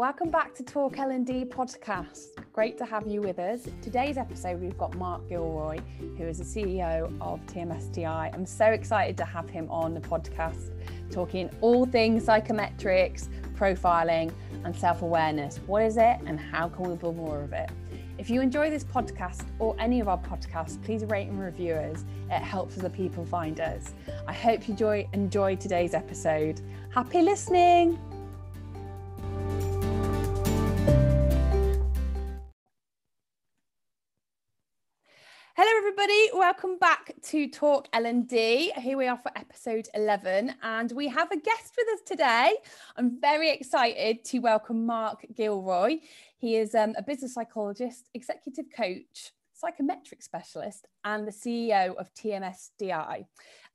Welcome back to Talk L&D podcast. Great to have you with us. Today's episode, we've got Mark Gilroy, who is the CEO of TMSDI. I'm so excited to have him on the podcast, talking all things psychometrics, profiling, and self awareness. What is it, and how can we build more of it? If you enjoy this podcast or any of our podcasts, please rate and review us. It helps other people find us. I hope you enjoy, enjoy today's episode. Happy listening! To Talk L&D. Here we are for episode 11, and we have a guest with us today. I'm very excited to welcome Mark Gilroy. He is um, a business psychologist, executive coach, psychometric specialist, and the CEO of TMSDI.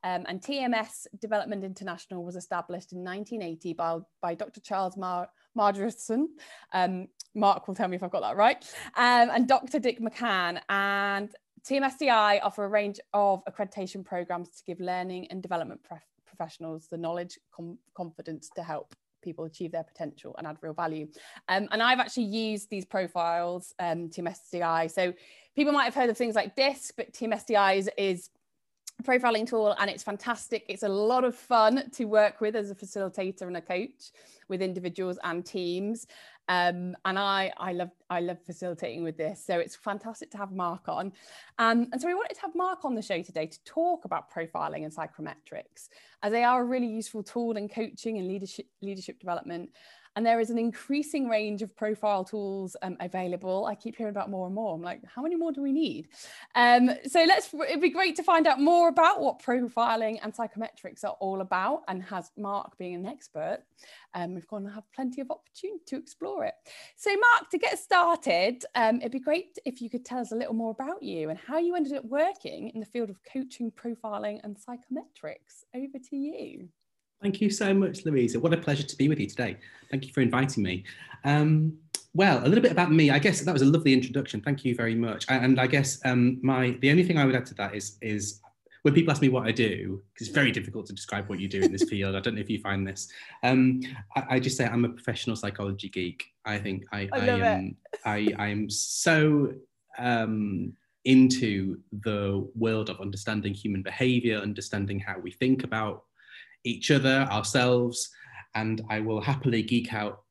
Um, and TMS Development International was established in 1980 by, by Dr. Charles Mar- Margerison. Um, Mark will tell me if I've got that right. Um, and Dr. Dick McCann. And TMSDI offer a range of accreditation programs to give learning and development professionals the knowledge, com- confidence to help people achieve their potential and add real value. Um, and I've actually used these profiles, um, TMSDI. So people might have heard of things like DISC, but TMSDI is, is profiling tool and it's fantastic. It's a lot of fun to work with as a facilitator and a coach with individuals and teams. Um, and I, I love, I love facilitating with this. So it's fantastic to have Mark on. Um, and so we wanted to have Mark on the show today to talk about profiling and psychometrics, as they are a really useful tool in coaching and leadership, leadership development. And there is an increasing range of profile tools um, available. I keep hearing about more and more. I'm like, how many more do we need? Um, so let's, it'd be great to find out more about what profiling and psychometrics are all about. And has Mark being an expert, um, we've going to have plenty of opportunity to explore it. So Mark, to get started, um, it'd be great if you could tell us a little more about you and how you ended up working in the field of coaching, profiling and psychometrics. Over to you. Thank you so much, Louisa. What a pleasure to be with you today. Thank you for inviting me. Um, well, a little bit about me. I guess that was a lovely introduction. Thank you very much. And I guess um, my the only thing I would add to that is is when people ask me what I do, because it's very difficult to describe what you do in this field. I don't know if you find this. Um, I, I, just say I'm a professional psychology geek. I think I I, I am I I'm so um, into the world of understanding human behavior, understanding how we think about each other, ourselves, and I will happily geek out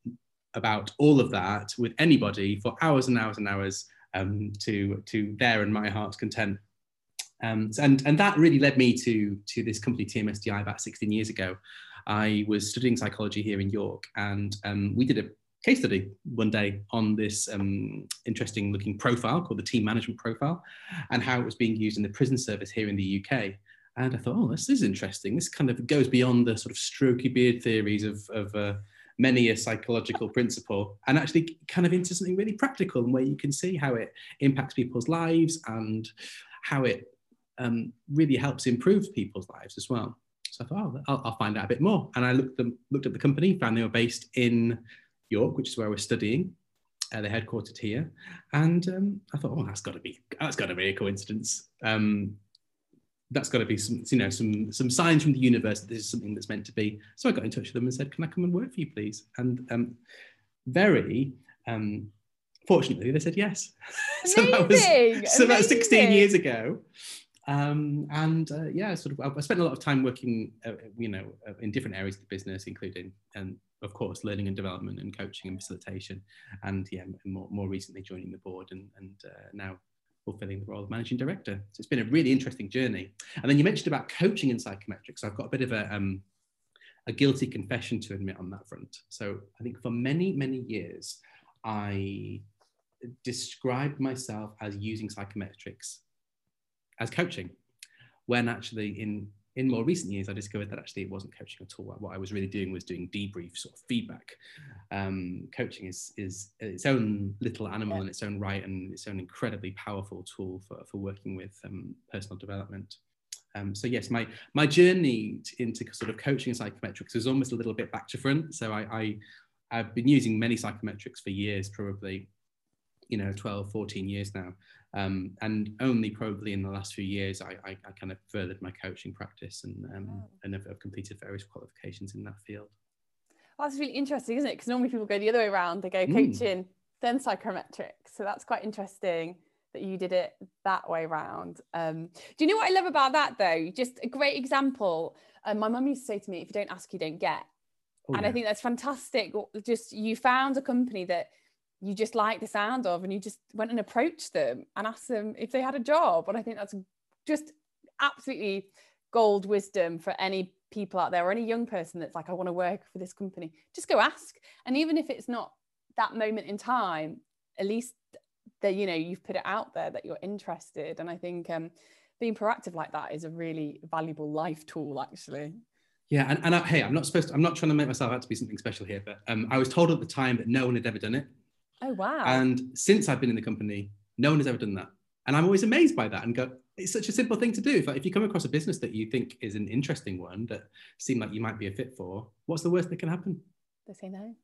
about all of that with anybody for hours and hours and hours um, to, to their and my heart's content. Um, and, and that really led me to, to this company TMSDI about 16 years ago. I was studying psychology here in York and um, we did a case study one day on this um, interesting looking profile called the team management profile and how it was being used in the prison service here in the UK. And I thought, oh, this is interesting. This kind of goes beyond the sort of strokey beard theories of, of uh, many a psychological principle and actually kind of into something really practical and where you can see how it impacts people's lives and how it um, really helps improve people's lives as well. So I thought, oh, I'll, I'll, find out a bit more. And I looked, them, looked at the company, found they were based in York, which is where was studying. Uh, they're headquartered here, and um, I thought, oh, that's got to be that's got to be a coincidence. Um, that's got to be some, you know, some some signs from the universe that this is something that's meant to be. So I got in touch with them and said, "Can I come and work for you, please?" And um, very um, fortunately, they said yes. so that was so about 16 years ago. Um, and uh, yeah, sort of, I spent a lot of time working, uh, you know, uh, in different areas of the business, including, and um, of course, learning and development and coaching and facilitation, and yeah, more, more recently joining the board and, and uh, now fulfilling the role of managing director. So it's been a really interesting journey. And then you mentioned about coaching in psychometrics. So I've got a bit of a, um, a guilty confession to admit on that front. So I think for many, many years, I described myself as using psychometrics as coaching, when actually in in more recent years, I discovered that actually it wasn't coaching at all. What I was really doing was doing debrief sort of feedback. Um, coaching is is its own little animal in its own right and its own incredibly powerful tool for, for working with um, personal development. Um, so yes, my my journey into sort of coaching and psychometrics is almost a little bit back to front. So I, I I've been using many psychometrics for years, probably you know 12 14 years now um, and only probably in the last few years I, I, I kind of furthered my coaching practice and um, and have, have, completed various qualifications in that field That's really interesting, isn't it? Because normally people go the other way around. They go Mm. coaching, then psychometrics. So that's quite interesting that you did it that way around. Um, do you know what I love about that though? Just a great example. Um, my mum used to say to me, "If you don't ask, you don't get." Oh, and I think that's fantastic. Just you found a company that you just like the sound of, and you just went and approached them and asked them if they had a job. And I think that's just absolutely gold wisdom for any people out there or any young person that's like, I want to work for this company. Just go ask. And even if it's not that moment in time, at least that you know you've put it out there that you're interested. And I think um, being proactive like that is a really valuable life tool, actually. Yeah, and, and I, hey, I'm not supposed to, I'm not trying to make myself out to be something special here, but um, I was told at the time that no one had ever done it. Oh wow! And since I've been in the company, no one has ever done that. And I'm always amazed by that and go, it's such a simple thing to do. If, like, if you come across a business that you think is an interesting one that seem like you might be a fit for, what's the worst that can happen? they say no.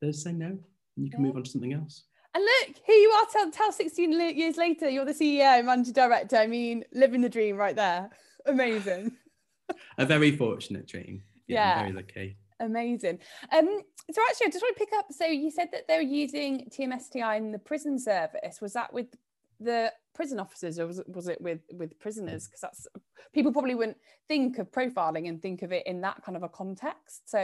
They say no, and you can Yeah. move on to something else. And look, here you are. Tell, tell 16 years later, you're the CEO, managing director. I mean, living the dream right there. Amazing. A very fortunate dream. Yeah. I'm very lucky. Amazing. Um, so actually, I just want to pick up. So you said that they were using TMSDI in the prison service. Was that with the prison officers, or was it, was it with with prisoners? Because that's people probably wouldn't think of profiling and think of it in that kind of a context. So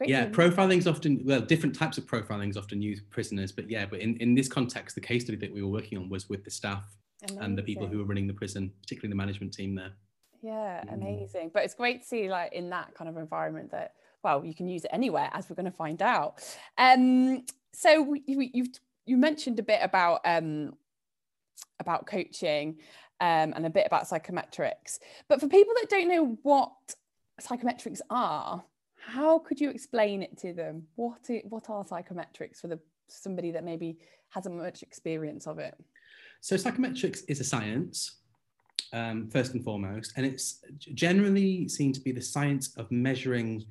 Yeah, profiling is often, well, different types of profiling is often used with prisoners, but yeah, but in, in this context, the case study that we were working on was with the staff and the people who were running the prison, particularly the management team there. Yeah, Mm. amazing. But it's great to see like in that kind of environment that well, you can use it anywhere, as we're going to find out. Um, so we, you've you mentioned a bit about um about coaching um, and a bit about psychometrics. But for people that don't know what psychometrics are, how could you explain it to them? What i- what are psychometrics for the somebody that maybe hasn't much experience of it? So psychometrics is a science, um, first and foremost, and it's generally seen to be the science of measuring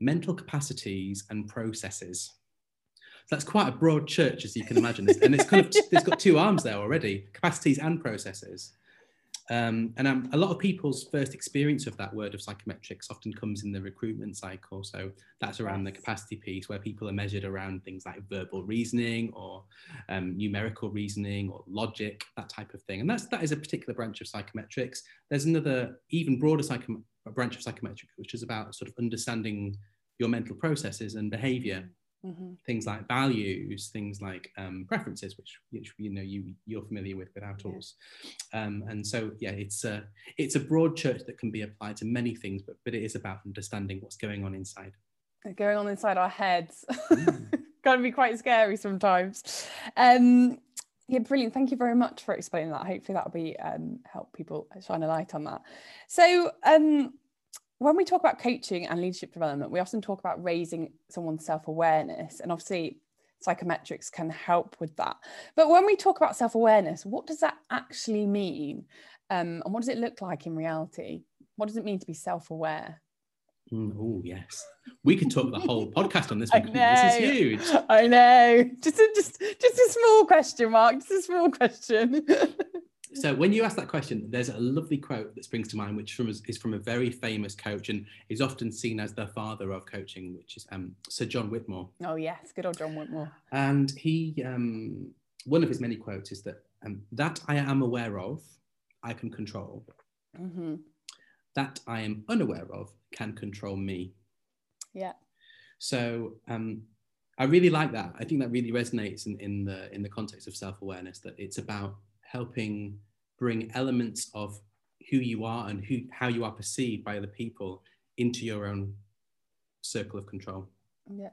mental capacities and processes. So that's quite a broad church, as you can imagine, and it's kind of it's got two arms there already: capacities and processes. Um, and um, a lot of people's first experience of that word of psychometrics often comes in the recruitment cycle. So that's around the capacity piece, where people are measured around things like verbal reasoning or um, numerical reasoning or logic, that type of thing. And that's that is a particular branch of psychometrics. There's another even broader psychom- branch of psychometrics, which is about sort of understanding your mental processes and behavior Mhm. things like values, things like um, preferences, which, which you know you you're familiar with with our Yeah. tools. Um, and so yeah, it's a it's a broad church that can be applied to many things, but but it is about understanding what's going on inside. going on inside our heads. Mm. Can be quite scary sometimes. Um, yeah, brilliant. Thank you very much for explaining that. Hopefully that'll be um, help people shine a light on that. So um, when we talk about coaching and leadership development, we often talk about raising someone's self-awareness, and obviously psychometrics can help with that. But when we talk about self-awareness, what does that actually mean? Um, and what does it look like in reality? What does it mean to be self-aware? oh yes, we could talk the whole podcast on this one. This is huge. I know. Just a, just just a small question, Mark. Just a small question. So when you ask that question, there's a lovely quote that springs to mind, which from, is from a very famous coach and is often seen as the father of coaching, which is um, Sir John Whitmore. oh yes, good old John Whitmore. And he, um, one of his many quotes is that um, that I am aware of, I can control. hmm That I am unaware of can control me. Yeah. So um, I really like that. I think that really resonates in, in the in the context of self awareness. That it's about helping bring elements of who you are and who how you are perceived by other people into your own circle of control. Yeah.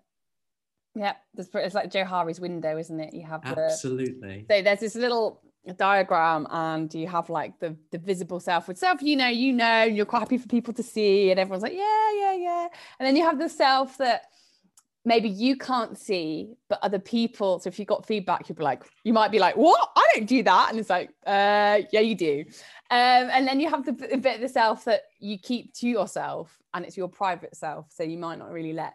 Yeah. It's like Johari's window, isn't it? You have the Absolutely. so there's this little diagram and you have like the the visible self with self you know you know you're quite happy for people to see and everyone's like yeah yeah yeah and then you have the self that maybe you can't see but other people so if you got feedback you'd be like you might be like what don't do that and it's like uh yeah you do um and then you have the bit of the self that you keep to yourself and it's your private self so you might not really let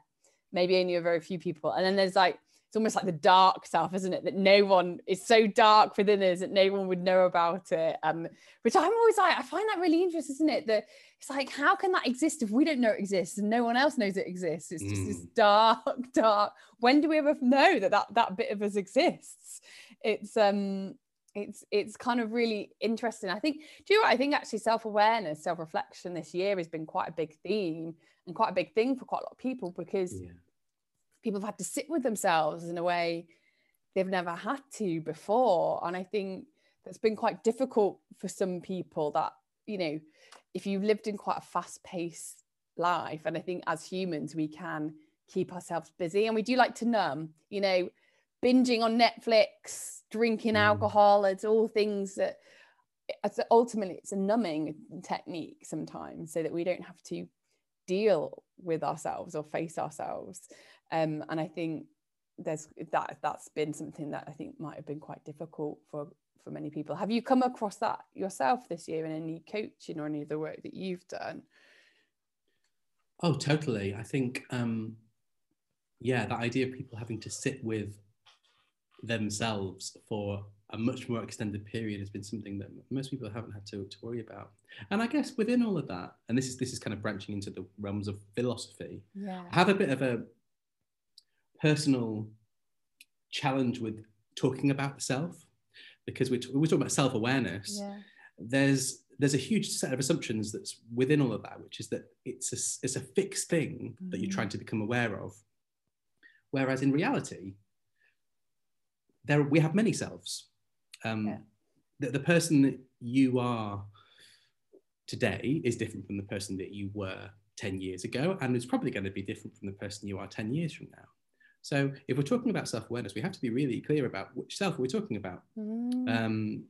maybe only a very few people and then there's like it's almost like the dark self, isn't it? That no one is so dark within us that no one would know about it. Um, which I'm always like, I find that really interesting, isn't it? That it's like, how can that exist if we don't know it exists and no one else knows it exists? It's just mm. this dark, dark. When do we ever know that that that bit of us exists? It's um, it's it's kind of really interesting. I think. Do you know what? I think actually self awareness, self reflection this year has been quite a big theme and quite a big thing for quite a lot of people because. Yeah people have had to sit with themselves in a way they've never had to before. And I think that's been quite difficult for some people that, you know, if you've lived in quite a fast paced life, and I think as humans, we can keep ourselves busy and we do like to numb, you know, binging on Netflix, drinking mm. alcohol, it's all things that ultimately it's a numbing technique sometimes so that we don't have to deal with ourselves or face ourselves um, and I think there's that that's been something that I think might have been quite difficult for for many people. Have you come across that yourself this year in any coaching or any of the work that you've done? Oh, totally. I think um, yeah, that idea of people having to sit with themselves for a much more extended period has been something that most people haven't had to, to worry about. And I guess within all of that, and this is this is kind of branching into the realms of philosophy, yeah. I have a bit of a personal challenge with talking about the self because we're, t- we're talking about self-awareness yeah. there's there's a huge set of assumptions that's within all of that which is that it's a, it's a fixed thing mm-hmm. that you're trying to become aware of whereas in reality there we have many selves um, yeah. the, the person that you are today is different from the person that you were 10 years ago and it's probably going to be different from the person you are 10 years from now so if we're talking about self-awareness, we have to be really clear about which self we're talking about. Mm. Um,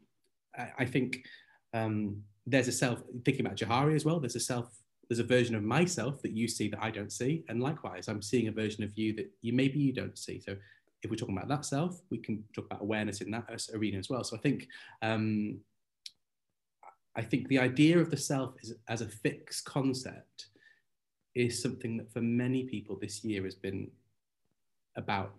I, I, think um, there's a self, thinking about Johari as well, there's a self, there's a version of myself that you see that I don't see. And likewise, I'm seeing a version of you that you maybe you don't see. So if we're talking about that self, we can talk about awareness in that arena as well. So I think um, I think the idea of the self is, as a fixed concept is something that for many people this year has been about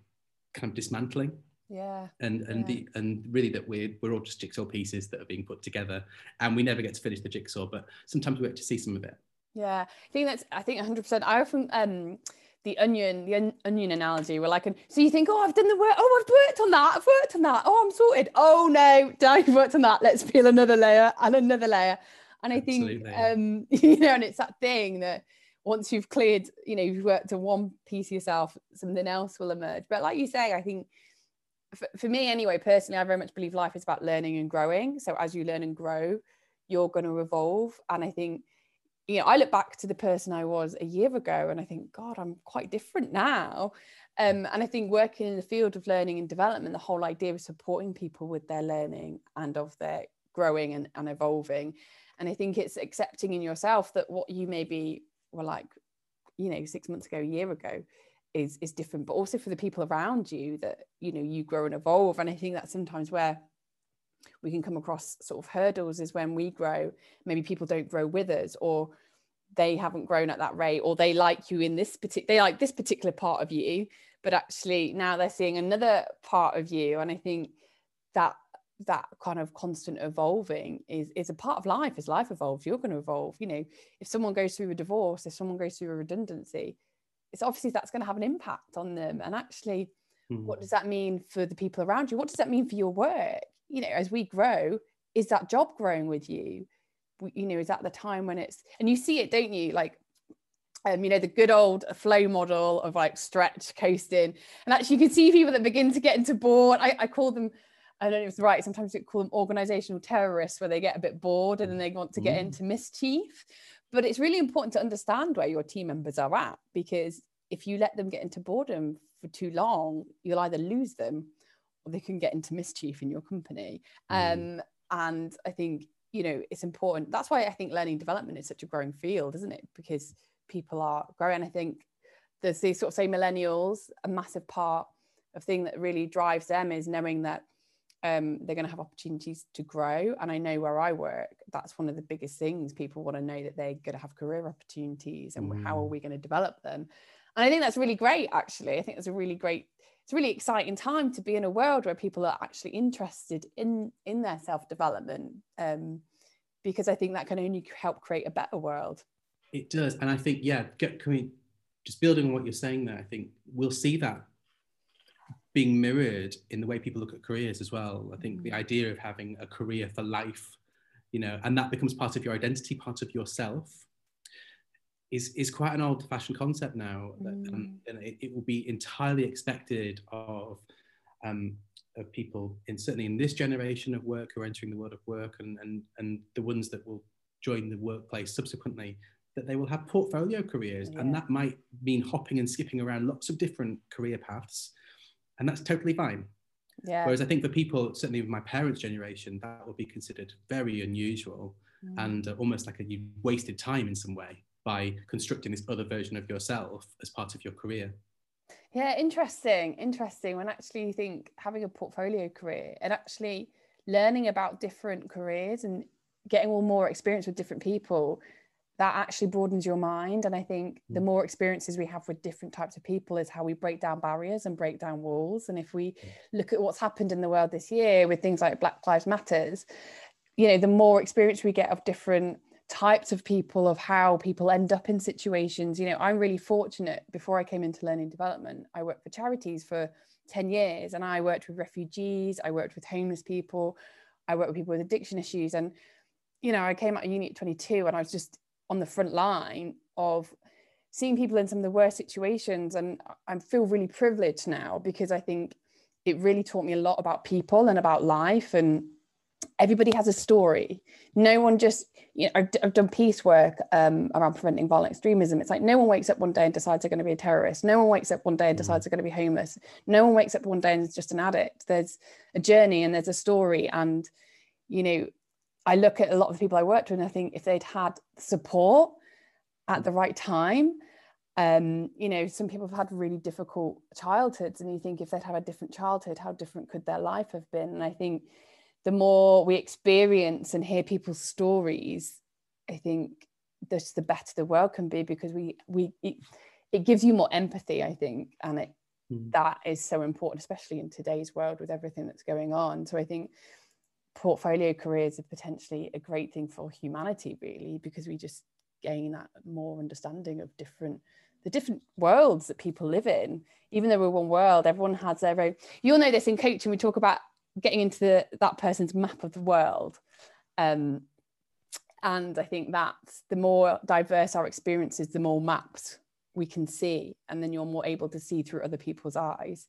kind of dismantling. Yeah. And and yeah. the and really that we're we're all just jigsaw pieces that are being put together and we never get to finish the jigsaw but sometimes we get to see some of it. Yeah. I think that's i think 100% i often um the onion the on- onion analogy where like so you think oh i've done the work oh i've worked on that i've worked on that oh i'm sorted oh no i've worked on that let's peel another layer and another layer and i think um you know and it's that thing that once you've cleared, you know, you've worked on one piece of yourself, something else will emerge. But like you say, I think for, for me anyway, personally, I very much believe life is about learning and growing. So as you learn and grow, you're going to evolve. And I think, you know, I look back to the person I was a year ago and I think, God, I'm quite different now. Um, and I think working in the field of learning and development, the whole idea of supporting people with their learning and of their growing and, and evolving. And I think it's accepting in yourself that what you may be were like you know six months ago a year ago is is different but also for the people around you that you know you grow and evolve and i think that's sometimes where we can come across sort of hurdles is when we grow maybe people don't grow with us or they haven't grown at that rate or they like you in this particular they like this particular part of you but actually now they're seeing another part of you. And i think that that kind of constant evolving is is a part of life as life evolves you're going to evolve. You know if someone goes through a divorce if someone goes through a redundancy it's obviously that's going to have an impact on them. And actually mm. what does that mean for the people around you? What does that mean for your work you know as we grow is that job growing with you you know is that the time when it's and you see it don't you like um, you know, the good old flow model of like stretch coasting. And actually, you can see people that begin to get into bored. I, I call them I don't know if it's right. Sometimes we call them organizational terrorists, where they get a bit bored and then they want to get mm. into mischief. But it's really important to understand where your team members are at because if you let them get into boredom for too long, you'll either lose them they can get into mischief in your company. Mm. Um, and I think you know it's important. That's why I think learning development is such a growing field, isn't it? Because people are growing. I think there's these sort of say millennials. A massive part of thing that really drives them is knowing that um, they're going to have opportunities to grow. And I know where I work, that's one of the biggest things. People want to know that they're going to have career opportunities and mm. how are mm. we going to develop them? And I think that's really great, actually. I think that's a really great it's a really exciting time to be in a world where people are actually interested in in their self development um, because I think that can only help create a better world. It does, and I think yeah, get, can we just building on what you're saying there? I think we'll see that being mirrored in the way people look at careers as well. I think the mm. idea of having a career for life, you know, and that becomes part of your identity, part of yourself, is, is quite an old fashioned concept now. Mm. Um, and it, it, will be entirely expected of, um, of people, in, certainly in this generation of work who are entering the world of work and, and, and the ones that will join the workplace subsequently, that they will have portfolio careers. Yeah. And that might mean hopping and skipping around lots of different career paths and that's totally fine. Yeah. Whereas I think for people, certainly with my parents' generation, that would be considered very unusual mm. and uh, almost like a, you wasted time in some way by constructing this other version of yourself as part of your career. Yeah, interesting. Interesting. When actually you think having a portfolio career and actually learning about different careers and getting all more experience with different people that actually broadens your mind and i think the mm. more experiences we have with different types of people is how we break down barriers and break down walls and if we look at what's happened in the world this year with things like black lives matters you know the more experience we get of different types of people of how people end up in situations. You know i'm really fortunate. Before i came into learning development i worked for charities for 10 years and i worked with refugees i worked with homeless people i worked with people with addiction issues. And you know i came out of uni at 22 and i was just on the front line of seeing people in some of the worst situations. And i feel really privileged now because i think it really taught me a lot about people and about life. And everybody has a story. No one just you know i've, I've done piecework um, around preventing violent extremism. It's like no one wakes up one day and decides they're going to be a terrorist. No one wakes up one day and mm. decides they're going to be homeless. No one wakes up one day and is just an addict. There's a journey and there's a story. And you know I look at a lot of the people I worked with and I think if they'd had support at the right time, um, you know, some people have had really difficult childhoods, and you think if they'd had a different childhood, how different could their life have been? And I think the more we experience and hear people's stories, I think just the better the world can be because we we it, it gives you more empathy, I think, and it mm. that is so important, especially in today's world with everything that's going on. So I think portfolio careers are potentially a great thing for humanity really because we just gain that more understanding of different the different worlds that people live in even though we're one world everyone has their own you'll know this in coaching we talk about getting into the, that person's map of the world um, and i think that the more diverse our experiences the more maps we can see and then you're more able to see through other people's eyes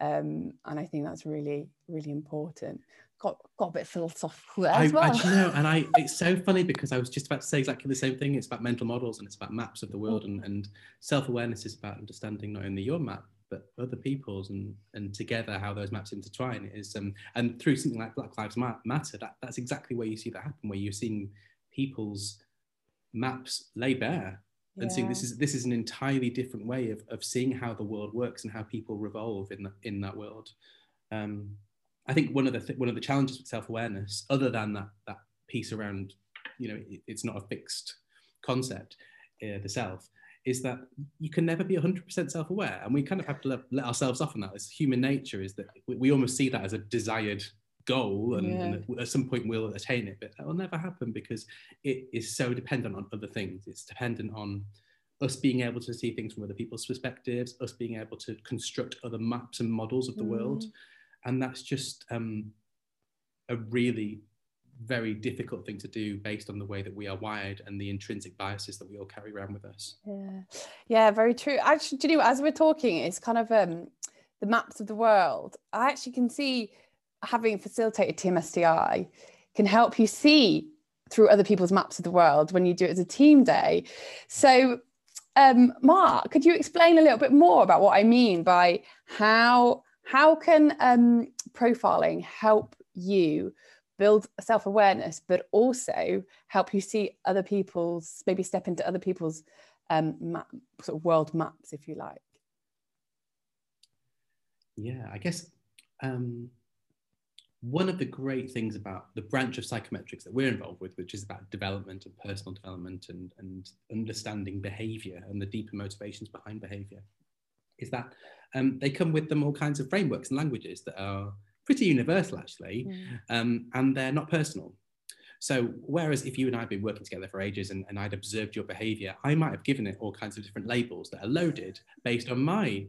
um, and i think that's really really important got got a bit philosophical there as well. I, know, and I it's so funny because I was just about to say exactly the same thing. It's about mental models and it's about maps of the world, and, and self awareness is about understanding not only your map but other people's, and and together how those maps intertwine is um and through something like Black Lives Matter, that that's exactly where you see that happen, where you're seeing people's maps lay bare and yeah. seeing this is this is an entirely different way of, of seeing how the world works and how people revolve in the, in that world. Um, I think one of the th- one of the challenges with self awareness, other than that that piece around, you know, it, it's not a fixed concept, uh, the self, is that you can never be 100% self aware, and we kind of have to let, let, ourselves off on that. It's human nature is that we, we almost see that as a desired goal, and, yeah. and, at some point we'll attain it, but that will never happen because it is so dependent on other things. It's dependent on us being able to see things from other people's perspectives, us being able to construct other maps and models of the mm. world and that's just um, a really very difficult thing to do based on the way that we are wired and the intrinsic biases that we all carry around with us. Yeah, yeah, very true. Actually, do you know, as we're talking, it's kind of um, the maps of the world. I actually can see having facilitated TMSDI can help you see through other people's maps of the world when you do it as a team day. So, um, Mark, could you explain a little bit more about what I mean by how how can um, profiling help you build self-awareness but also help you see other people's maybe step into other people's um, map, sort of world maps if you like. Yeah i guess um, one of the great things about the branch of psychometrics that we're involved with which is about development and personal development and, and understanding behavior and the deeper motivations behind behavior is that um, they come with them all kinds of frameworks and languages that are pretty universal actually, mm. um, and they're not personal. So whereas if you and I had been working together for ages and, and I'd observed your behavior, I might have given it all kinds of different labels that are loaded based on my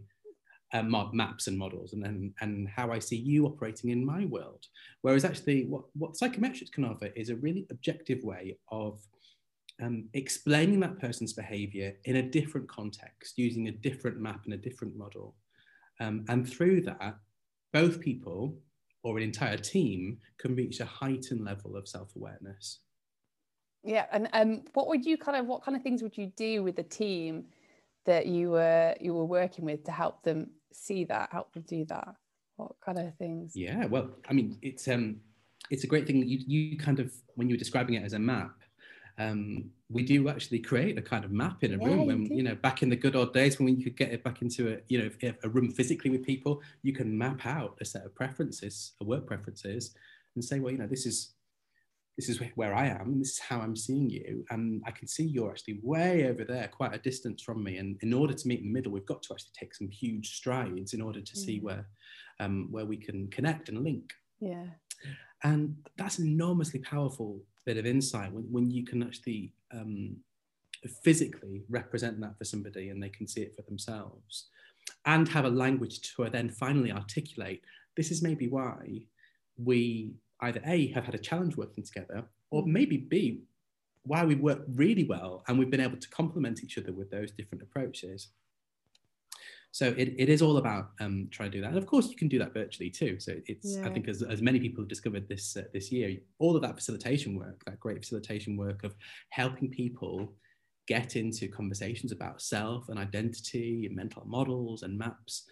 uh, maps and models and, and, and how I see you operating in my world. Whereas actually what, what psychometrics can offer is a really objective way of um, explaining that person's behavior in a different context, using a different map and a different model. Um, and through that, both people or an entire team can reach a heightened level of self-awareness. Yeah, and um, what would you kind of what kind of things would you do with the team that you were you were working with to help them see that, help them do that? What kind of things? Yeah, well, I mean, it's um, it's a great thing. You you kind of when you were describing it as a map, um, we do actually create a kind of map in a yeah, room when you, you, know back in the good old days when you could get it back into a you know a room physically with people you can map out a set of preferences a work preferences and say well you know this is this is where I am this is how I'm seeing you and I can see you're actually way over there quite a distance from me and in order to meet in the middle we've got to actually take some huge strides in order to see where um, where we can connect and link. Yeah. And that's enormously powerful bit of insight when, when you can actually um, physically represent that for somebody and they can see it for themselves and have a language to then finally articulate this is maybe why we either a have had a challenge working together or mm. maybe b why we work really well and we've been able to complement each other with those different approaches so it, it is all about um, trying to do that. And of course, you can do that virtually too. So it's, yeah. I think as, as many people have discovered this, uh, this year, all of that facilitation work, that great facilitation work of helping people get into conversations about self and identity and mental models and maps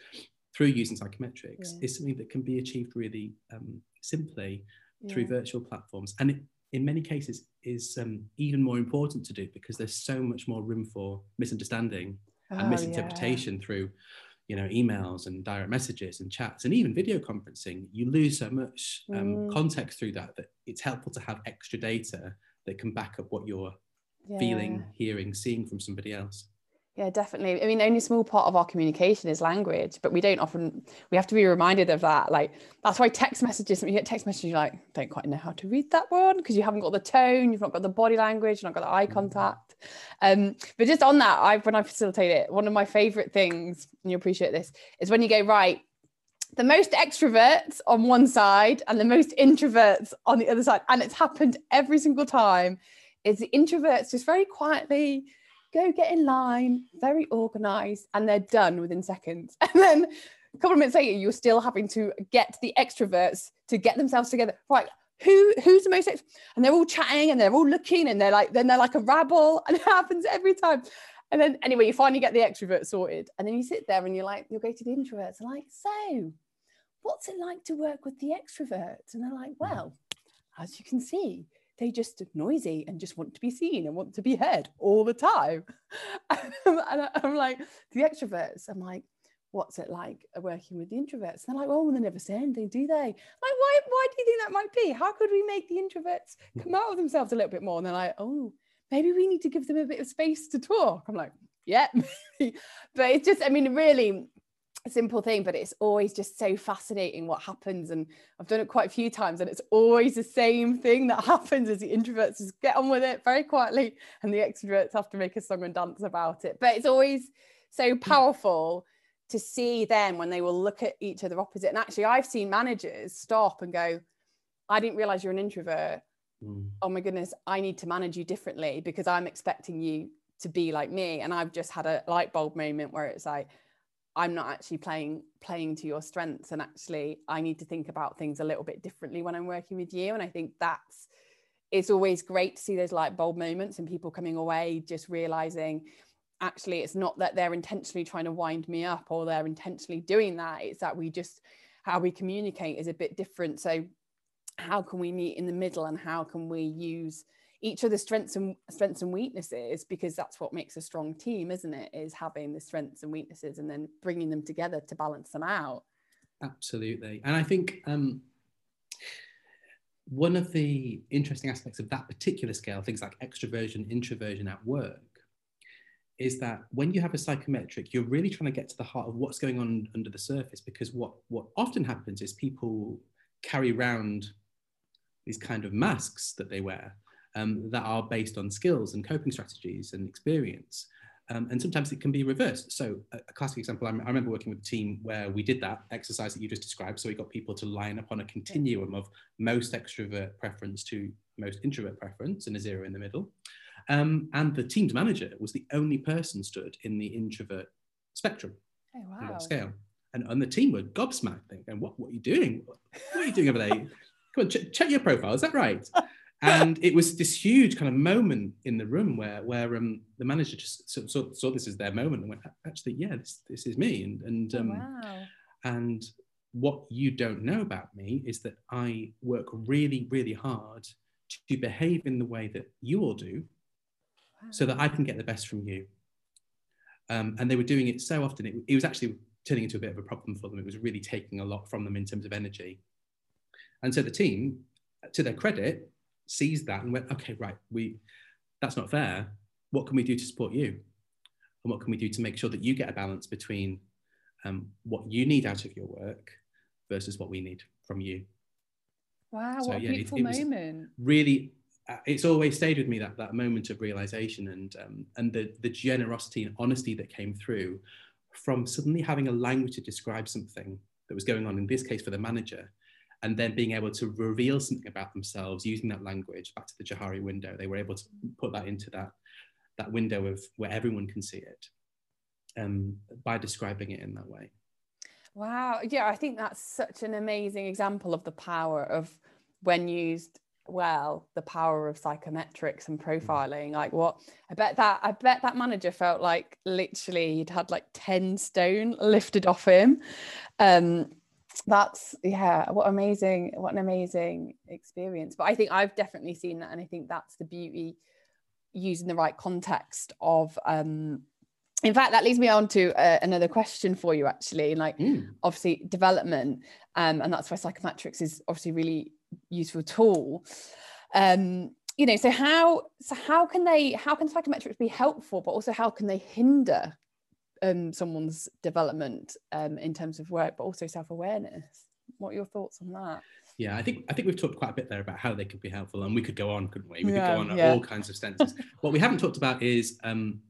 through using psychometrics yeah. is something that can be achieved really um, simply yeah. through virtual platforms. And it, in many cases is um, even more important to do because there's so much more room for misunderstanding and oh, misinterpretation yeah. through you know emails and direct messages and chats and even video conferencing you lose so much um, mm. context through that that it's helpful to have extra data that can back up what you're yeah. feeling hearing seeing from somebody else yeah, definitely. I mean, only a small part of our communication is language, but we don't often, we have to be reminded of that. Like, that's why text messages, when you get text messages, you're like, don't quite know how to read that one because you haven't got the tone, you've not got the body language, you've not got the eye mm. contact. Um, but just on that, I when I facilitate it, one of my favorite things, and you appreciate this, is when you go, right, the most extroverts on one side and the most introverts on the other side. And it's happened every single time, is the introverts just very quietly go get in line, very organized, and they're done within seconds. And then a couple of minutes later, you're still having to get the extroverts to get themselves together. Right. Who who's the most ext-? and they're all chatting and they're all looking and they're like then they're like a rabble and it happens every time. And then anyway, you finally get the extrovert sorted. And then you sit there and you're like, you'll go to the introverts and like, so what's it like to work with the extroverts? And they're like, well, as you can see, they just noisy and just want to be seen and want to be heard all the time. and I'm like, the extroverts, I'm like, what's it like working with the introverts? And they're like, oh, they never say anything, do they? Like, why, why do you think that might be? How could we make the introverts hmm. come out of themselves a little bit more? And they're like, oh, maybe we need to give them a bit of space to talk. I'm like, yeah. but it's just, I mean, really, simple thing, but it's always just so fascinating what happens. And I've done it quite a few times, and it's always the same thing that happens as the introverts just get on with it very quietly, and the extroverts have to make a song and dance about it. But it's always so powerful to see them when they will look at each other opposite. And actually, I've seen managers stop and go, I didn't realize you're an introvert. Mm. Oh my goodness, I need to manage you differently because I'm expecting you to be like me. And I've just had a light bulb moment where it's like, I'm not actually playing playing to your strengths and actually I need to think about things a little bit differently when I'm working with you and I think that's it's always great to see those light bulb moments and people coming away just realizing actually it's not that they're intentionally trying to wind me up or they're intentionally doing that it's that we just how we communicate is a bit different. So how can we meet in the middle and how can we use each other's strengths and strengths and weaknesses because that's what makes a strong team isn't it? Is having the strengths and weaknesses and then bringing them together to balance them out. Absolutely. And i think um, one of the interesting aspects of that particular scale things like extroversion introversion at work is that when you have a psychometric, you're really trying to get to the heart of what's going on under the surface. Because what, what often happens is people carry around these kind of masks that they wear um, that are based on skills and coping strategies and experience. Um, and sometimes it can be reversed. So a, a classic example, I, I, remember working with a team where we did that exercise that you just described. So we got people to line up on a continuum of most extrovert preference to most introvert preference and a zero in the middle. Um, and the team's manager was the only person stood in the introvert spectrum oh, wow. scale. And, and the team were gobsmacked, thinking, what, what are you doing? What, what are you doing over there? Come on, ch- check your profile. Is that right? And it was this huge kind of moment in the room where where um, the manager just saw, saw, saw, this as their moment and went, actually, yeah, this, this is me. And and oh, um, wow. and what you don't know about me is that I work really, really hard to behave in the way that you all do so that I can get the best from you. Um, and they were doing it so often, it, it was actually turning into a bit of a problem for them. It was really taking a lot from them in terms of energy. And so the team, to their credit, sees that and went, okay, right, we that's not fair. What can we do to support you? And what can we do to make sure that you get a balance between um, what you need out of your work versus what we need from you? Wow, so, what a beautiful it, it moment. Really uh, it's always stayed with me that that moment of realization and um, and the the generosity and honesty that came through from suddenly having a language to describe something that was going on in this case for the manager and then being able to reveal something about themselves using that language back to the Johari window they were able to put that into that that window of where everyone can see it um, by describing it in that way. Wow. Yeah i think that's such an amazing example of the power of when used well the power of psychometrics and mm. profiling. Like what i bet that i bet that manager felt like literally he'd had like 10 stone lifted off him. Um that's yeah what amazing what an amazing experience but i think i've definitely seen that and i think that's the beauty using the right context of um in fact that leads me on to uh, another question for you actually like mm. obviously development um, and that's why psychometrics is obviously really useful tool um you know so how so how can they how can psychometrics be helpful but also how can they hinder um someone's development um in terms of work but also self-awareness what are your thoughts on that yeah, I think I think we've talked quite a bit there about how they could be helpful, and we could go on, couldn't we? We yeah, could go on yeah. all kinds of senses. what we haven't talked about is um,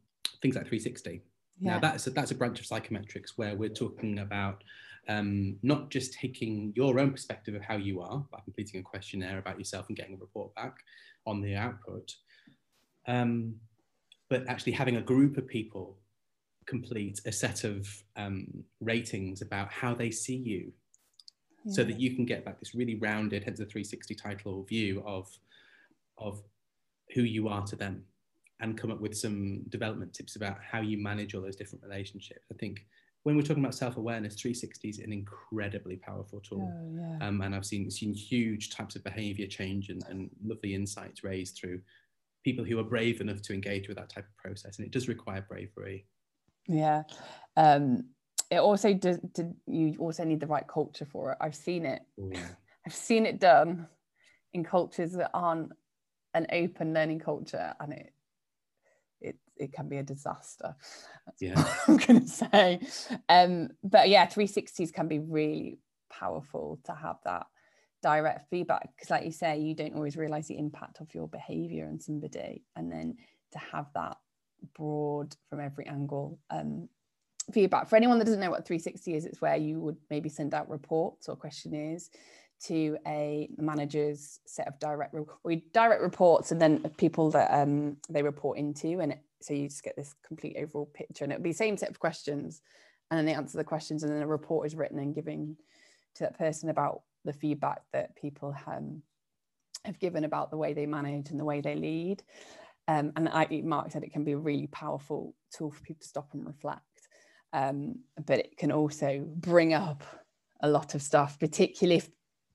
things like 360. Yeah. Now that's a, that's a branch of psychometrics where we're talking about um, not just taking your own perspective of how you are by completing a questionnaire about yourself and getting a report back on the output, um, but actually having a group of people complete a set of um, ratings about how they see you yeah. so that you can get back this really rounded, hence the 360 title view of, of who you are to them and come up with some development tips about how you manage all those different relationships. I think when we're talking about self-awareness 360 is an incredibly powerful tool oh, yeah. um, and i've seen seen huge types of behavior change and, and lovely insights raised through people who are brave enough to engage with that type of process and it does require bravery yeah um, it also does you also need the right culture for it i've seen it oh, i've seen it done in cultures that aren't an open learning culture and it it, it can be a disaster. That's yeah. I'm to say. Um, but yeah, 360s can be really powerful to have that direct feedback because like you say you don't always realize the impact of your behavior on somebody and then to have that broad from every angle um, feedback. For anyone that doesn't know what 360 is it's where you would maybe send out reports or questionnaires to a manager's set of direct re- we direct reports and then people that um, they report into. And it, so you just get this complete overall picture. And it would be the same set of questions. And then they answer the questions and then a report is written and giving to that person about the feedback that people um, have given about the way they manage and the way they lead um, and I, Mark said it can be a really powerful tool for people to stop and reflect um, but it can also bring up a lot of stuff particularly if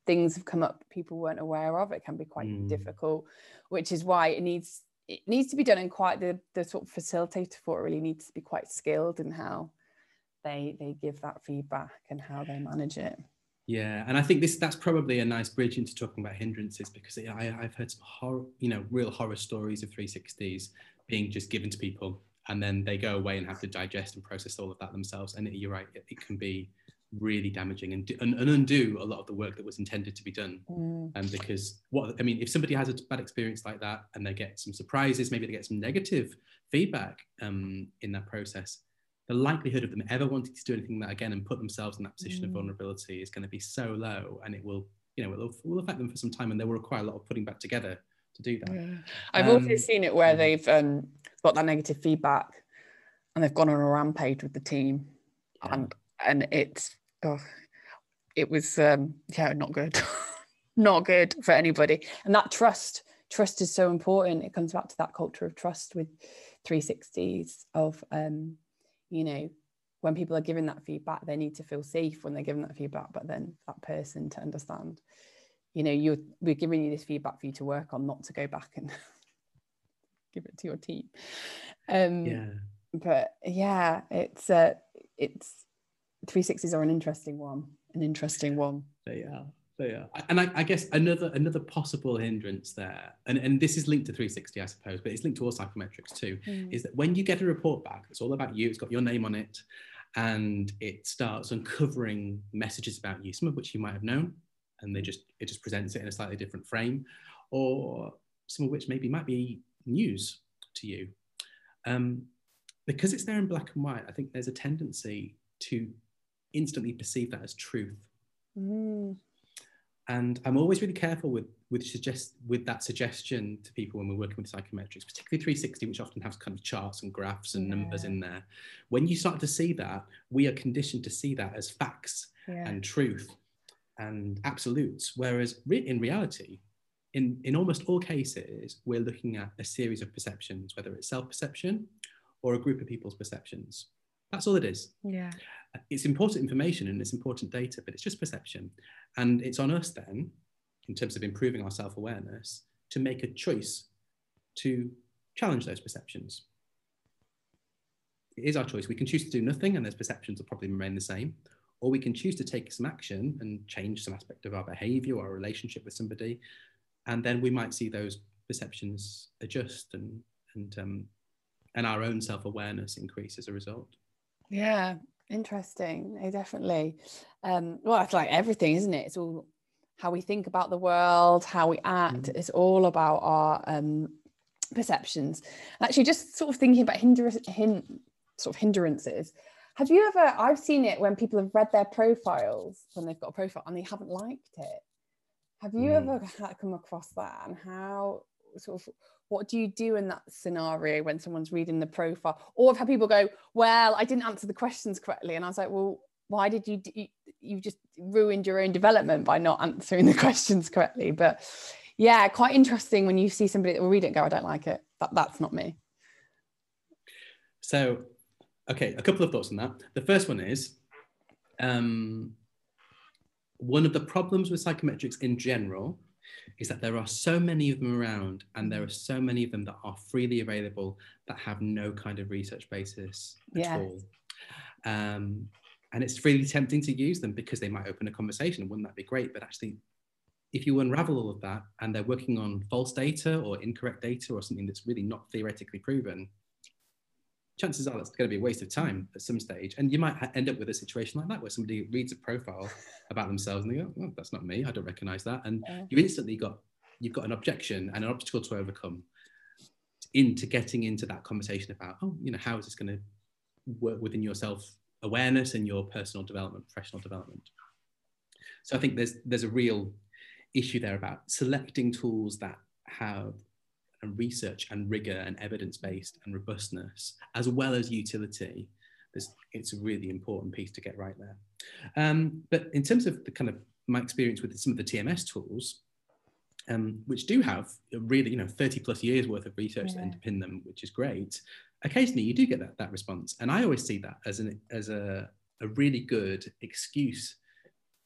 things have come up people weren't aware of it can be quite mm. difficult which is why it needs it needs to be done in quite the the sort of facilitator for it really needs to be quite skilled in how they they give that feedback and how they manage it yeah and i think this that's probably a nice bridge into talking about hindrances because I, i've heard some horror you know real horror stories of 360s being just given to people and then they go away and have to digest and process all of that themselves. And you're right, it, it can be really damaging and, and, and, undo a lot of the work that was intended to be done. Mm. And because what I mean, if somebody has a bad experience like that and they get some surprises, maybe they get some negative feedback um, in that process, the likelihood of them ever wanting to do anything that again and put themselves in that position mm. of vulnerability is going to be so low, and it will, you know, it will, will affect them for some time, and they will require a lot of putting back together to do that. Yeah. I've um, also seen it where they've um, got that negative feedback, and they've gone on a rampage with the team, yeah. and and it's oh, it was um, yeah not good, not good for anybody, and that trust trust is so important. It comes back to that culture of trust with 360s of um, you know when people are giving that feedback they need to feel safe when they're giving that feedback but then that person to understand you know you're we're giving you this feedback for you to work on not to go back and give it to your team. Um yeah. but yeah it's uh it's 360s are an interesting one an interesting one. They are they are and I, I, guess another another possible hindrance there and, and this is linked to 360 i suppose but it's linked to all psychometrics too mm. is that when you get a report back it's all about you it's got your name on it and it starts uncovering messages about you some of which you might have known and they just it just presents it in a slightly different frame or some of which maybe might be news to you um, because it's there in black and white i think there's a tendency to instantly perceive that as truth mm. And i'm always really careful with with suggest with that suggestion to people when we're working with psychometrics particularly 360 which often has kind of charts and graphs and yeah. numbers in there when you start to see that we are conditioned to see that as facts yeah. and truth and absolutes. Whereas re- in reality, in, in almost all cases, we're looking at a series of perceptions, whether it's self perception or a group of people's perceptions. That's all it is. Yeah. It's important information and it's important data, but it's just perception. And it's on us then, in terms of improving our self awareness, to make a choice to challenge those perceptions. It is our choice. We can choose to do nothing, and those perceptions will probably remain the same, or we can choose to take some action and change some aspect of our behavior or our relationship with somebody and then we might see those perceptions adjust and and um, and our own self-awareness increase as a result yeah interesting definitely um well it's like everything isn't it it's all how we think about the world how we act mm. it's all about our um perceptions actually just sort of thinking about hinder, hin, sort of hindrances have you ever? I've seen it when people have read their profiles when they've got a profile and they haven't liked it. Have you mm. ever come across that? And how sort of what do you do in that scenario when someone's reading the profile? Or I've had people go, "Well, I didn't answer the questions correctly," and I was like, "Well, why did you? You, you just ruined your own development by not answering the questions correctly." But yeah, quite interesting when you see somebody that will read it go, "I don't like it." That that's not me. So Okay, a couple of thoughts on that. The first one is um, one of the problems with psychometrics in general is that there are so many of them around and there are so many of them that are freely available that have no kind of research basis at all. Um, and it's really tempting to use them because they might open a conversation. Wouldn't that be great? But actually, if you unravel all of that and they're working on false data or incorrect data or something that's really not theoretically proven, chances are that's going to be a waste of time at some stage. And you might end up with a situation like that where somebody reads a profile about themselves and they go, well, that's not me. I don't recognize that. And yeah. you instantly got, you've got an objection and an obstacle to overcome into getting into that conversation about, oh, you know, how is this going to work within your self awareness and your personal development, professional development. So I think there's, there's a real issue there about selecting tools that have and research and rigor and evidence based and robustness, as well as utility, it's a really important piece to get right there. Um, but in terms of the kind of my experience with some of the TMS tools, um, which do have really, you know, 30 plus years worth of research yeah. that underpin them, which is great. Occasionally you do get that, that response. And I always see that as, an, as a, a really good excuse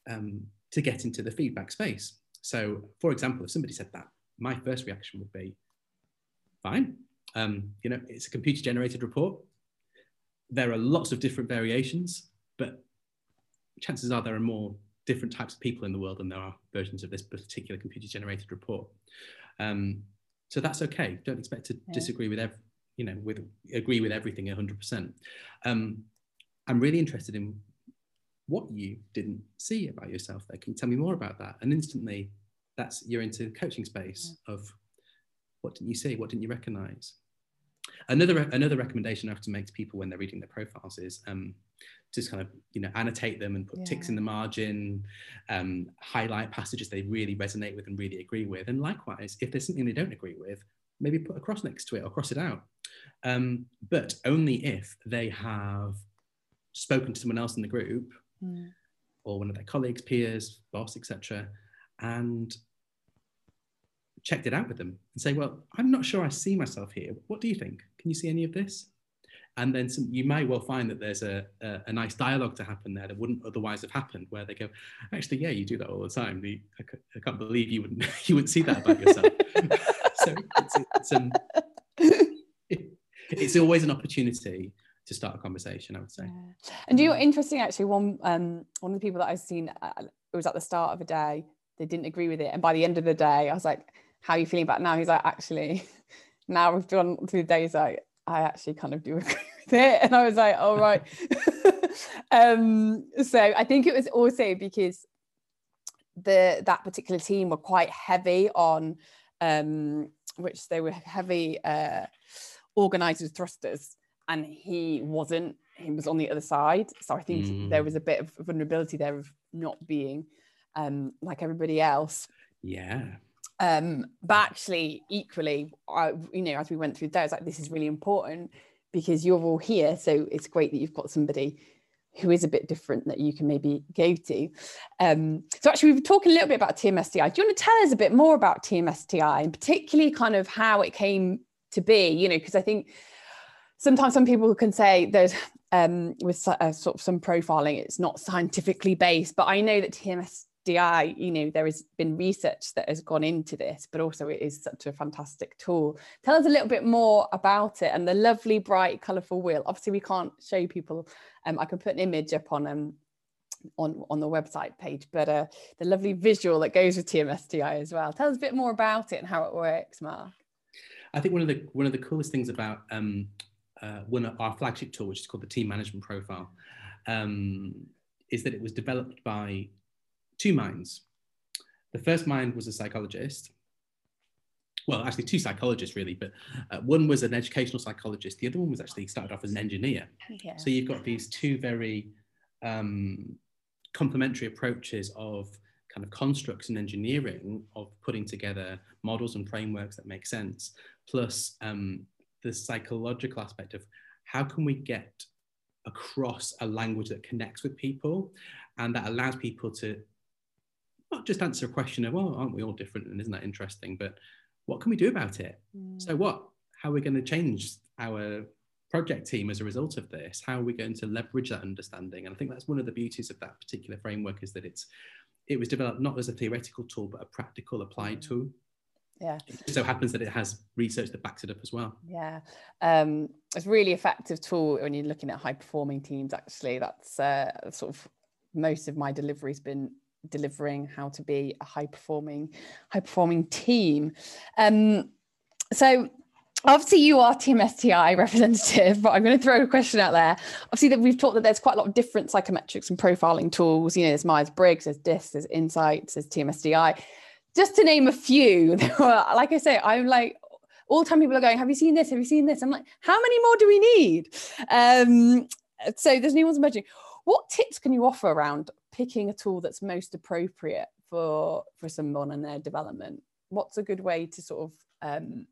um, to get into the feedback space. So for example, if somebody said that, my first reaction would be, fine. Um, you know, it's a computer generated report. There are lots of different variations, but chances are there are more different types of people in the world than there are versions of this particular computer generated report. Um, so that's okay. Don't expect to yeah. disagree with every, you know, with agree with everything 100%. Um, I'm really interested in what you didn't see about yourself there. Can you tell me more about that? And instantly, that's you're into the coaching space of what didn't you see? What didn't you recognize? Another another recommendation I have to make to people when they're reading their profiles is um, just kind of you know annotate them and put yeah. ticks in the margin, um, highlight passages they really resonate with and really agree with, and likewise, if there's something they don't agree with, maybe put a cross next to it or cross it out. Um, but only if they have spoken to someone else in the group mm. or one of their colleagues, peers, boss, etc., and checked it out with them and say, well, I'm not sure I see myself here. What do you think? Can you see any of this? And then some, you might well find that there's a, a, a, nice dialogue to happen there that wouldn't otherwise have happened, where they go, actually, yeah, you do that all the time. The, I, I, can't believe you wouldn't you wouldn't see that about yourself. so it's, it's, um, it, it's always an opportunity to start a conversation, I would say. Yeah. And you know, interesting actually, one um, one of the people that I've seen, uh, it was at the start of a day, they didn't agree with it, and by the end of the day, I was like, "How are you feeling about now?" He's like, "Actually, now we've gone through the days, like I actually kind of do agree with it," and I was like, "All right." um, so I think it was also because the that particular team were quite heavy on, um, which they were heavy uh, organizers thrusters and he wasn't he was on the other side so i think mm. there was a bit of vulnerability there of not being um like everybody else yeah um but actually equally I, you know as we went through there like this is really important because you're all here so it's great that you've got somebody who is a bit different that you can maybe go to. Um, so actually, we've talking a little bit about TMSDI. Do you want to tell us a bit more about TMSDI and particularly kind of how it came to be? You know, because I think sometimes some people can say that um, with uh, sort of some profiling, it's not scientifically based, but I know that TMSDI, you know, there has been research that has gone into this, but also it is such a fantastic tool. Tell us a little bit more about it and the lovely, bright, colourful wheel. Obviously, we can't show people. Um, I can put an image up on um, on on the website page, but uh, the lovely visual that goes with TMSDI as well. Tell us a bit more about it and how it works, Mark. I think one of the one of the coolest things about um, uh, one of our flagship tool, which is called the Team Management Profile, um, is that it was developed by two minds. The first mind was a psychologist. Well, actually, two psychologists really, but uh, one was an educational psychologist. The other one was actually started off as an engineer. Yeah. So you've got these two very um, complementary approaches of kind of constructs and engineering of putting together models and frameworks that make sense, plus um, the psychological aspect of how can we get across a language that connects with people and that allows people to not just answer a question of, well, aren't we all different and isn't that interesting, but what can we do about it? Mm. So what? How are we going to change our project team as a result of this? How are we going to leverage that understanding? And I think that's one of the beauties of that particular framework is that it's it was developed not as a theoretical tool, but a practical applied mm. tool yeah it so happens that it has research that backs it up as well yeah um, it's really effective tool when you're looking at high performing teams actually that's uh, sort of most of my delivery has been delivering how to be a high performing high performing team um, so obviously you are TMSDI representative, but I'm going to throw a question out there. Obviously, that we've talked that there's quite a lot of different psychometrics and profiling tools. You know, there's Myers Briggs, there's DISC, there's Insights, there's TMSDI just to name a few, like I say, I'm like, all the time people are going, Have you seen this? Have you seen this? I'm like, How many more do we need? Um, so there's new ones emerging. What tips can you offer around picking a tool that's most appropriate for for someone and their development? What's a good way to sort of um,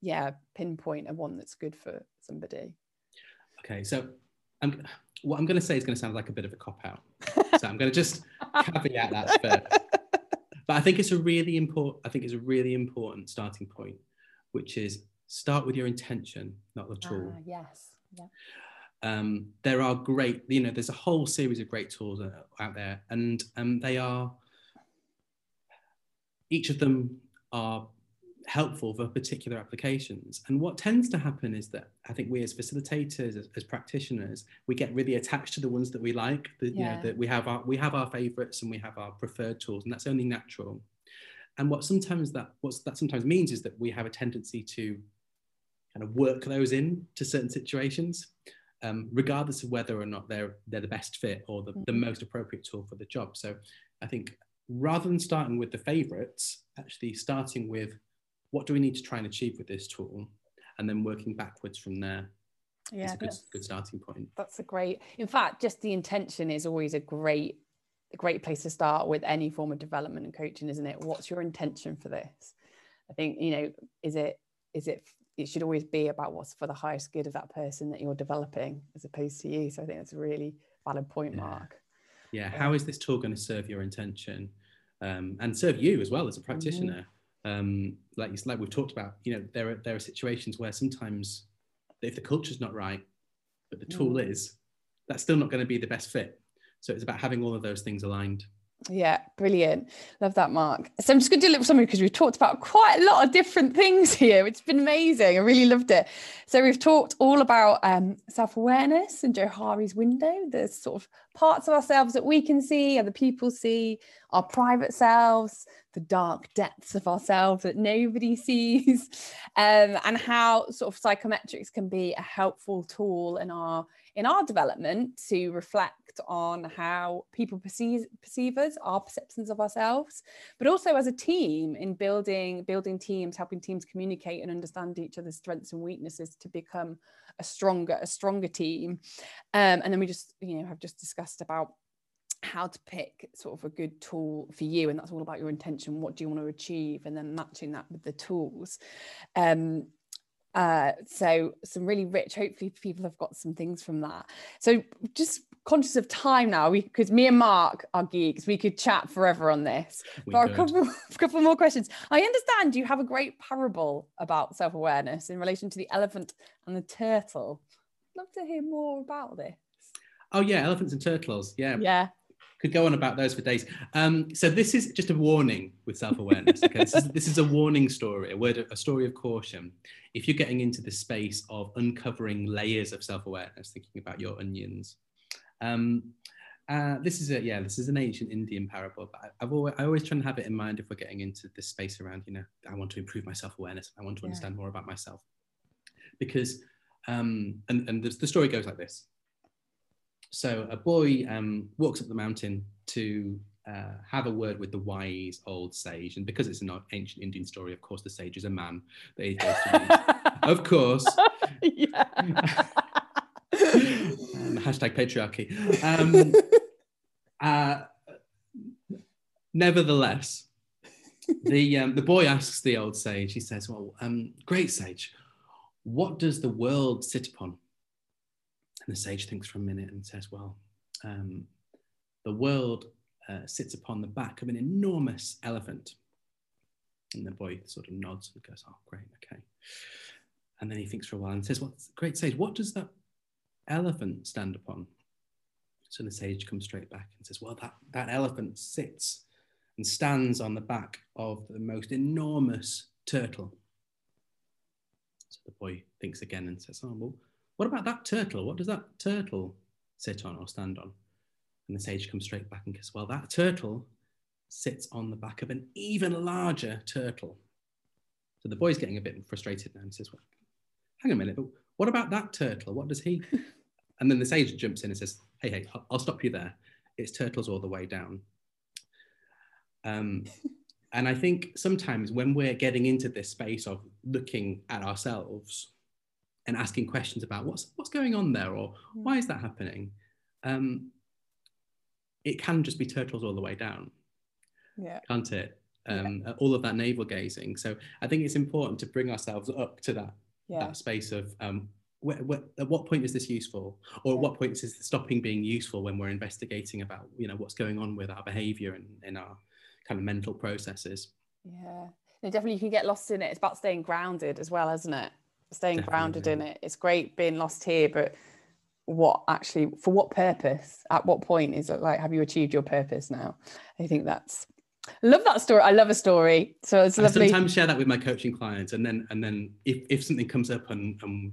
yeah pinpoint a one that's good for somebody? Okay, so I'm, what I'm going to say is going to sound like a bit of a cop out. so I'm going to just caveat that first. But I think it's a really important. I think it's a really important starting point, which is start with your intention, not the tool. Ah, yes. Yeah. Um, there are great, you know, there's a whole series of great tools out there, and um, they are each of them are helpful for particular applications. And what tends to happen is that I think we as facilitators, as, as practitioners, we get really attached to the ones that we like. That yeah. you know that we have our we have our favorites and we have our preferred tools, and that's only natural. And what sometimes that what that sometimes means is that we have a tendency to kind of work those in to certain situations, um, regardless of whether or not they're they're the best fit or the, the Mhm. most appropriate tool for the job. So I think rather than starting with the favorites, actually starting with what do we need to try and achieve with this tool, and then working backwards from there is Yeah, a good, good starting point. that's a great. In fact, just the intention is always a great, a great place to start with any form of development and coaching, isn't it? What's your intention for this? I think you know, is it is it it should always be about what's for the highest good of that person that you're developing as opposed to you. So I think that's a really valid point, Yeah. Mark. Yeah, how is this tool going to serve your intention um, and serve you as well as a practitioner? Um, like you- like we've talked about, you know, there are there are situations where sometimes if the culture's not right, but the tool is, that's still not going to be the best fit. So it's about having all of those things aligned. Yeah, brilliant. Love that, Mark. So I'm just going to do a little summary because we've talked about quite a lot of different things here. It's been amazing. I really loved it. So we've talked all about um, self-awareness and Johari's window. There's sort of parts of ourselves that we can see, other people see, our private selves, the dark depths of ourselves that nobody sees, um, and how sort of psychometrics can be a helpful tool in our in our development to reflect on how people perceive perceive us, our perceptions of ourselves, but also as a team in building building teams, helping teams communicate and understand each other's strengths and weaknesses to become a stronger a stronger team. Um, and then we just you know have just discussed about how to pick sort of a good tool for you and that's all about your intention. What do you want to achieve? And then matching that with the tools. Um uh, so some really rich hopefully people have got some things from that. So just conscious of time now because me and mark are geeks we could chat forever on this. We but a couple, a couple more questions. I understand you have a great parable about self-awareness in relation to the elephant and the turtle. I'd love to hear more about this. Oh yeah, elephants and turtles. Yeah, yeah could go on about those for days. Um, so this is just a warning with self-awareness. Okay, this, is, this is a warning story, a word, a story of caution. If you're getting into the space of uncovering layers of self-awareness, thinking about your onions. Um, uh, this is a yeah, this is an ancient Indian parable, but I, I've always I always try and have it in mind if we're getting into this space around you know I want to improve my self-awareness, I want to Yeah. understand more about myself, because um, and and the, the story goes like this so a boy um, walks up the mountain to uh, have a word with the wise old sage, and because it's an ancient Indian story, of course, the sage is a man. That he goes to of course, um, hashtag patriarchy. Um, uh, nevertheless, the um, the boy asks the old sage. He says, "Well, um, great sage, what does the world sit upon?" And the sage thinks for a minute and says, "Well, um, the world uh, sits upon the back of an enormous elephant." And the boy sort of nods and goes, "Oh, great, okay." And then he thinks for a while and says, "Well, great sage, what does that elephant stand upon?" So the sage comes straight back and says, Well, that, that elephant sits and stands on the back of the most enormous turtle. So the boy thinks again and says, Oh, well, what about that turtle? What does that turtle sit on or stand on? And the sage comes straight back and goes, Well, that turtle sits on the back of an even larger turtle. So the boy's getting a bit frustrated now and says, Well, hang a minute, but what about that turtle? What does he? And then the sage jumps in and says, Hey, hey, I'll- I'll stop you there. It's turtles all the way down. Um, and I think sometimes when we're getting into this space of looking at ourselves and asking questions about what's what's going on there or why is that happening, um, it can just be turtles all the way down, yeah can't it? Um, All of that navel gazing. So I think it's important to bring ourselves up to that yeah that space of um, wh- wh- at what point is this useful or at Yeah. what point is this stopping being useful when we're investigating about you know what's going on with our behavior and in our kind of mental processes Yeah, no, definitely you can get lost in it. It's about staying grounded as well, isn't it? Staying grounded in it. It's great being lost here, but what actually for what purpose? At what point is it like have you achieved your purpose now? I think that's I love that story. I love a story. So it's lovely. I sometimes share that with my coaching clients and then and then if, if something comes up and, and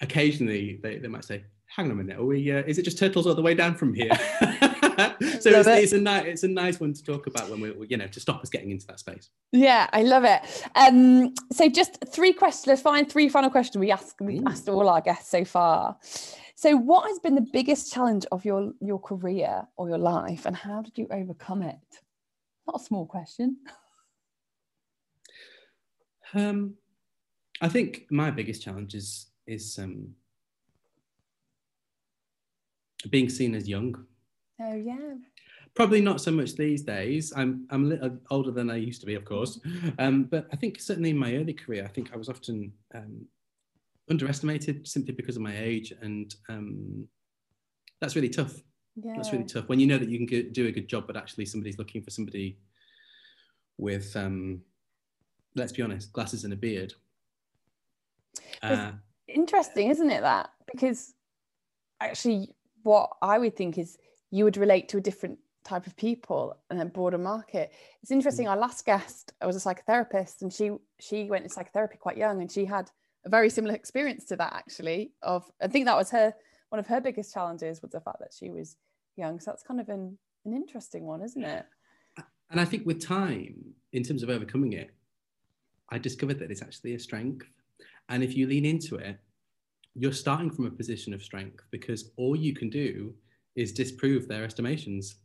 occasionally they, they might say hang on a minute are we uh, is it just turtles all the way down from here so it's, it. it's, a nice it's a nice one to talk about when we're you know to stop us getting into that space. Yeah, I love it. Um, so just three questions. Let's find three final questions we ask we asked all our guests so far. So, what has been the biggest challenge of your your career or your life, and how did you overcome it? Not a small question. Um, I think my biggest challenge is is um, being seen as young. Oh yeah. Probably not so much these days. I'm I'm a little older than I used to be, of course. Um, but I think certainly in my early career, I think I was often um, underestimated simply because of my age, and um, that's really tough. Yeah. That's really tough when you know that you can do a good job, but actually somebody's looking for somebody with, um, let's be honest, glasses and a beard. Uh, interesting, isn't it? That because actually what I would think is you would relate to a different type of people and a broader market. It's interesting. Mm. Our last guest was a psychotherapist, and she she went into psychotherapy quite young, and she had a very similar experience to that actually. Of I think that was her one of her biggest challenges was the fact that she was young. So that's kind of an an interesting one, isn't it? And I think with time, in terms of overcoming it, I discovered that it's actually a strength. And if you lean into it, you're starting from a position of strength because all you can do is disprove their estimations.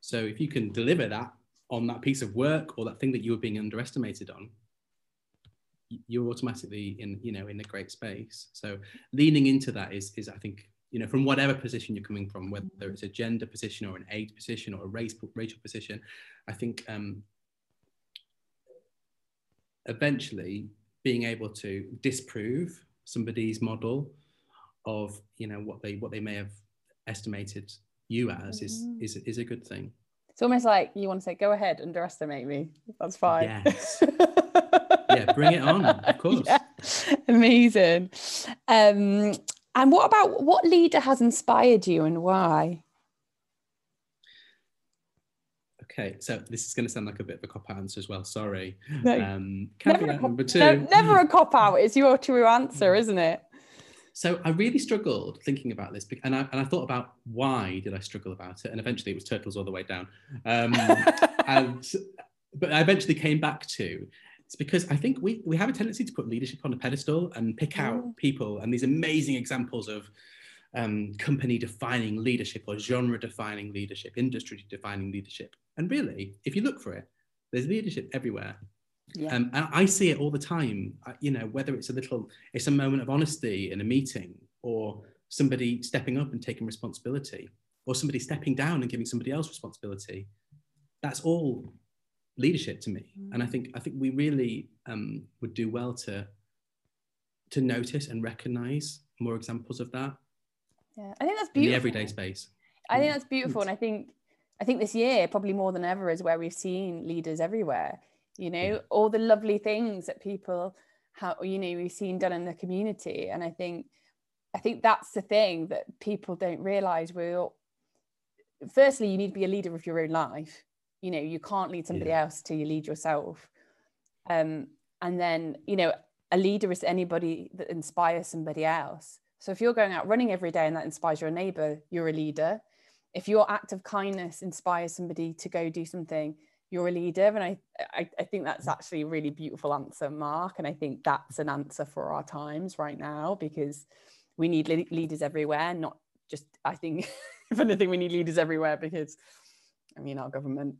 So if you can deliver that on that piece of work or that thing that you were being underestimated on, you're automatically in you know in a great space. So leaning into that is is I think you know from whatever position you're coming from, whether it's a gender position or an age position or a race racial position, I think um, eventually being able to disprove somebody's model of you know what they what they may have estimated you as is mm. is is a good thing it's almost like you want to say go ahead underestimate me that's fine yes yeah bring it on of course yeah. amazing um and what about what leader has inspired you and why Okay, so this is going to sound like a bit of a cop out answer as well. Sorry. No, um, never, a, number two. No, never a cop out. It's your true answer, isn't it? So I really struggled thinking about this, and I, and I thought about why did I struggle about it, and eventually it was turtles all the way down. Um, and but I eventually came back to it's because I think we we have a tendency to put leadership on a pedestal and pick out people and these amazing examples of um, company defining leadership or genre defining leadership, industry defining leadership. And really, if you look for it, there's leadership everywhere. Yeah. Um, and I see it all the time. you know, whether it's a little, it's a moment of honesty in a meeting, or somebody stepping up and taking responsibility, or somebody stepping down and giving somebody else responsibility. That's all leadership to me. Mm. And I think I think we really um, would do well to to notice and recognize more examples of that. Yeah, I think that's beautiful. In the everyday space. I think that's beautiful, and I think I think this year probably more than ever is where we've seen leaders everywhere. You know, yeah. all the lovely things that people how you know we've seen done in the community, and I think I think that's the thing that people don't realize. We're firstly, you need to be a leader of your own life. You know, you can't lead somebody yeah. else till you lead yourself. Um, and then you know, a leader is anybody that inspires somebody else so if you're going out running every day and that inspires your neighbor, you're a leader. If your act of kindness inspires somebody to go do something, you're a leader. And I, I, I think that's actually a really beautiful answer, Mark. And I think that's an answer for our times right now because we need le- leaders everywhere, not just, I think, if anything, we need leaders everywhere because, I mean, our government,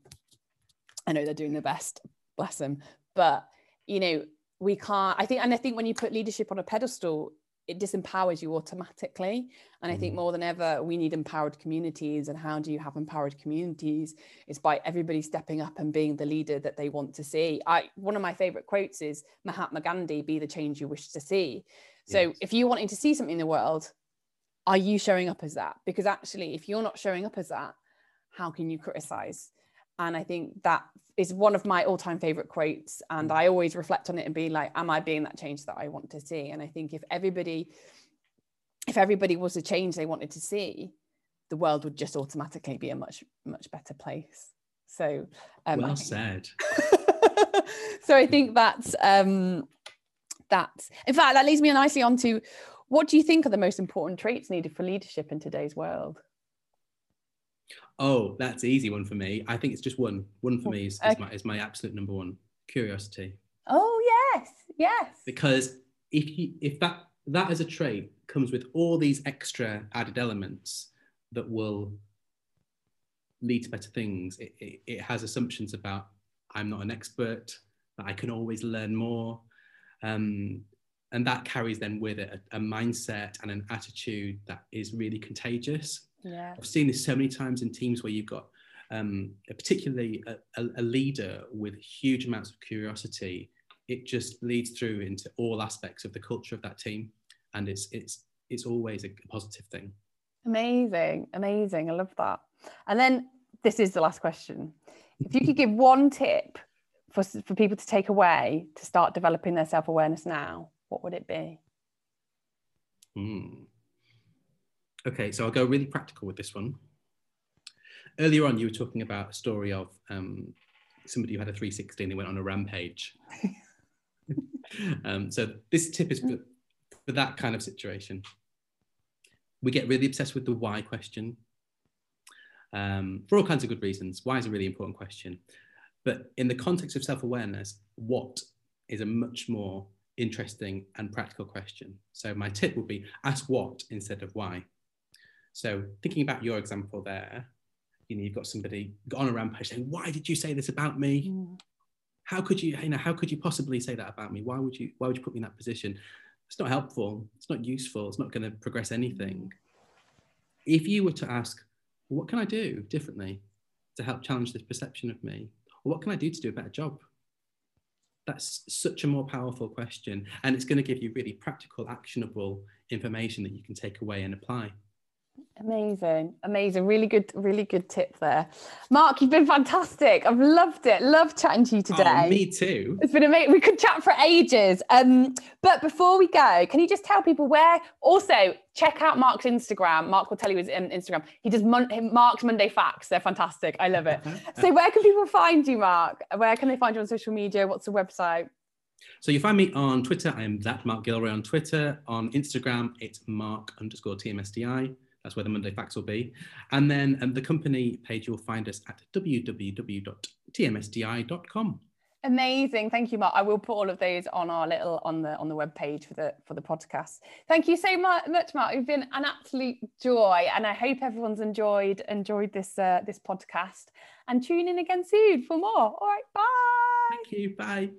I know they're doing their best, bless them. But, you know, we can't, I think, and I think when you put leadership on a pedestal, it disempowers you automatically. And i think mm. more than ever we need empowered communities. And how do you have empowered communities? Is by everybody stepping up and being the leader that they want to see. I one of my favorite quotes is mahatma gandhi be the change you wish to see. So yes. if you're wanting to see something in the world are you showing up as that? Because actually if you're not showing up as that how can you criticize and I think that is one of my all-time favorite quotes. And mm. I always reflect on it and be like, am I being that change that I want to see? And I think if everybody, if everybody was the change they wanted to see, the world would just automatically be a much, much better place. So um, well said. so I think that's um that's in fact that leads me nicely on to what do you think are the most important traits needed for leadership in today's world? Oh, that's easy one for me. I think it's just one. One for me is, is, my, is my absolute number one. Curiosity. Oh yes, yes. Because if you if that that as a trait comes with all these extra added elements that will lead to better things. It, it, it, has assumptions about I'm not an expert, that I can always learn more. Um, and that carries then with it a, a, mindset and an attitude that is really contagious. Yeah. I've seen this so many times in teams where you've got um, a particularly a, a, leader with huge amounts of curiosity. It just leads through into all aspects of the culture of that team, and it's it's it's always a positive thing. Amazing, amazing. I love that. And then this is the last question. If you could give one tip for, for people to take away to start developing their self awareness now, what would it be? Mm. Okay, so I'll go really practical with this one. Earlier on, you were talking about a story of um, somebody who had a 360 and they went on a rampage. um, so this tip is for, for that kind of situation. We get really obsessed with the why question um, for all kinds of good reasons. Why is a really important question. But in the context of self awareness, what is a much more interesting and practical question. So my tip would be ask what instead of why. So thinking about your example there, you know, you've got somebody on a rampage saying, why did you say this about me? Mm. How could you, you know, how could you possibly say that about me? Why would you, why would you put me in that position? It's not helpful. It's not useful. It's not going to progress anything. If you were to ask, what can I do differently to help challenge this perception of me? Or what can I do to do a better job? That's such a more powerful question. And it's going to give you really practical, actionable information that you can take away and apply. Amazing, amazing. Really good, really good tip there. Mark, you've been fantastic. I've loved it. Love chatting to you oh, today. Oh, me too. It's been amazing. We could chat for ages. Um, but before we go, can you just tell people where also check out Mark's Instagram. Mark will tell you his um, Instagram. He does Mon- Mark's Monday Facts. They're fantastic. I love it. so where can people find you, Mark? Where can they find you on social media? What's the website? So you find me on Twitter. I am that Mark Gilroy on Twitter. On Instagram, it's Mark underscore TMSDI. That's where the Monday Facts will be. And then um, the company page, you'll find us at www.tmsdi.com. Amazing. Thank you, Mark. I will put all of those on our little on the on the web page for the for the podcast. Thank you so much, Mark. You've been an absolute joy, and I hope everyone's enjoyed enjoyed this uh, this podcast. And tune in again soon for more. All right, bye. Thank you. Bye.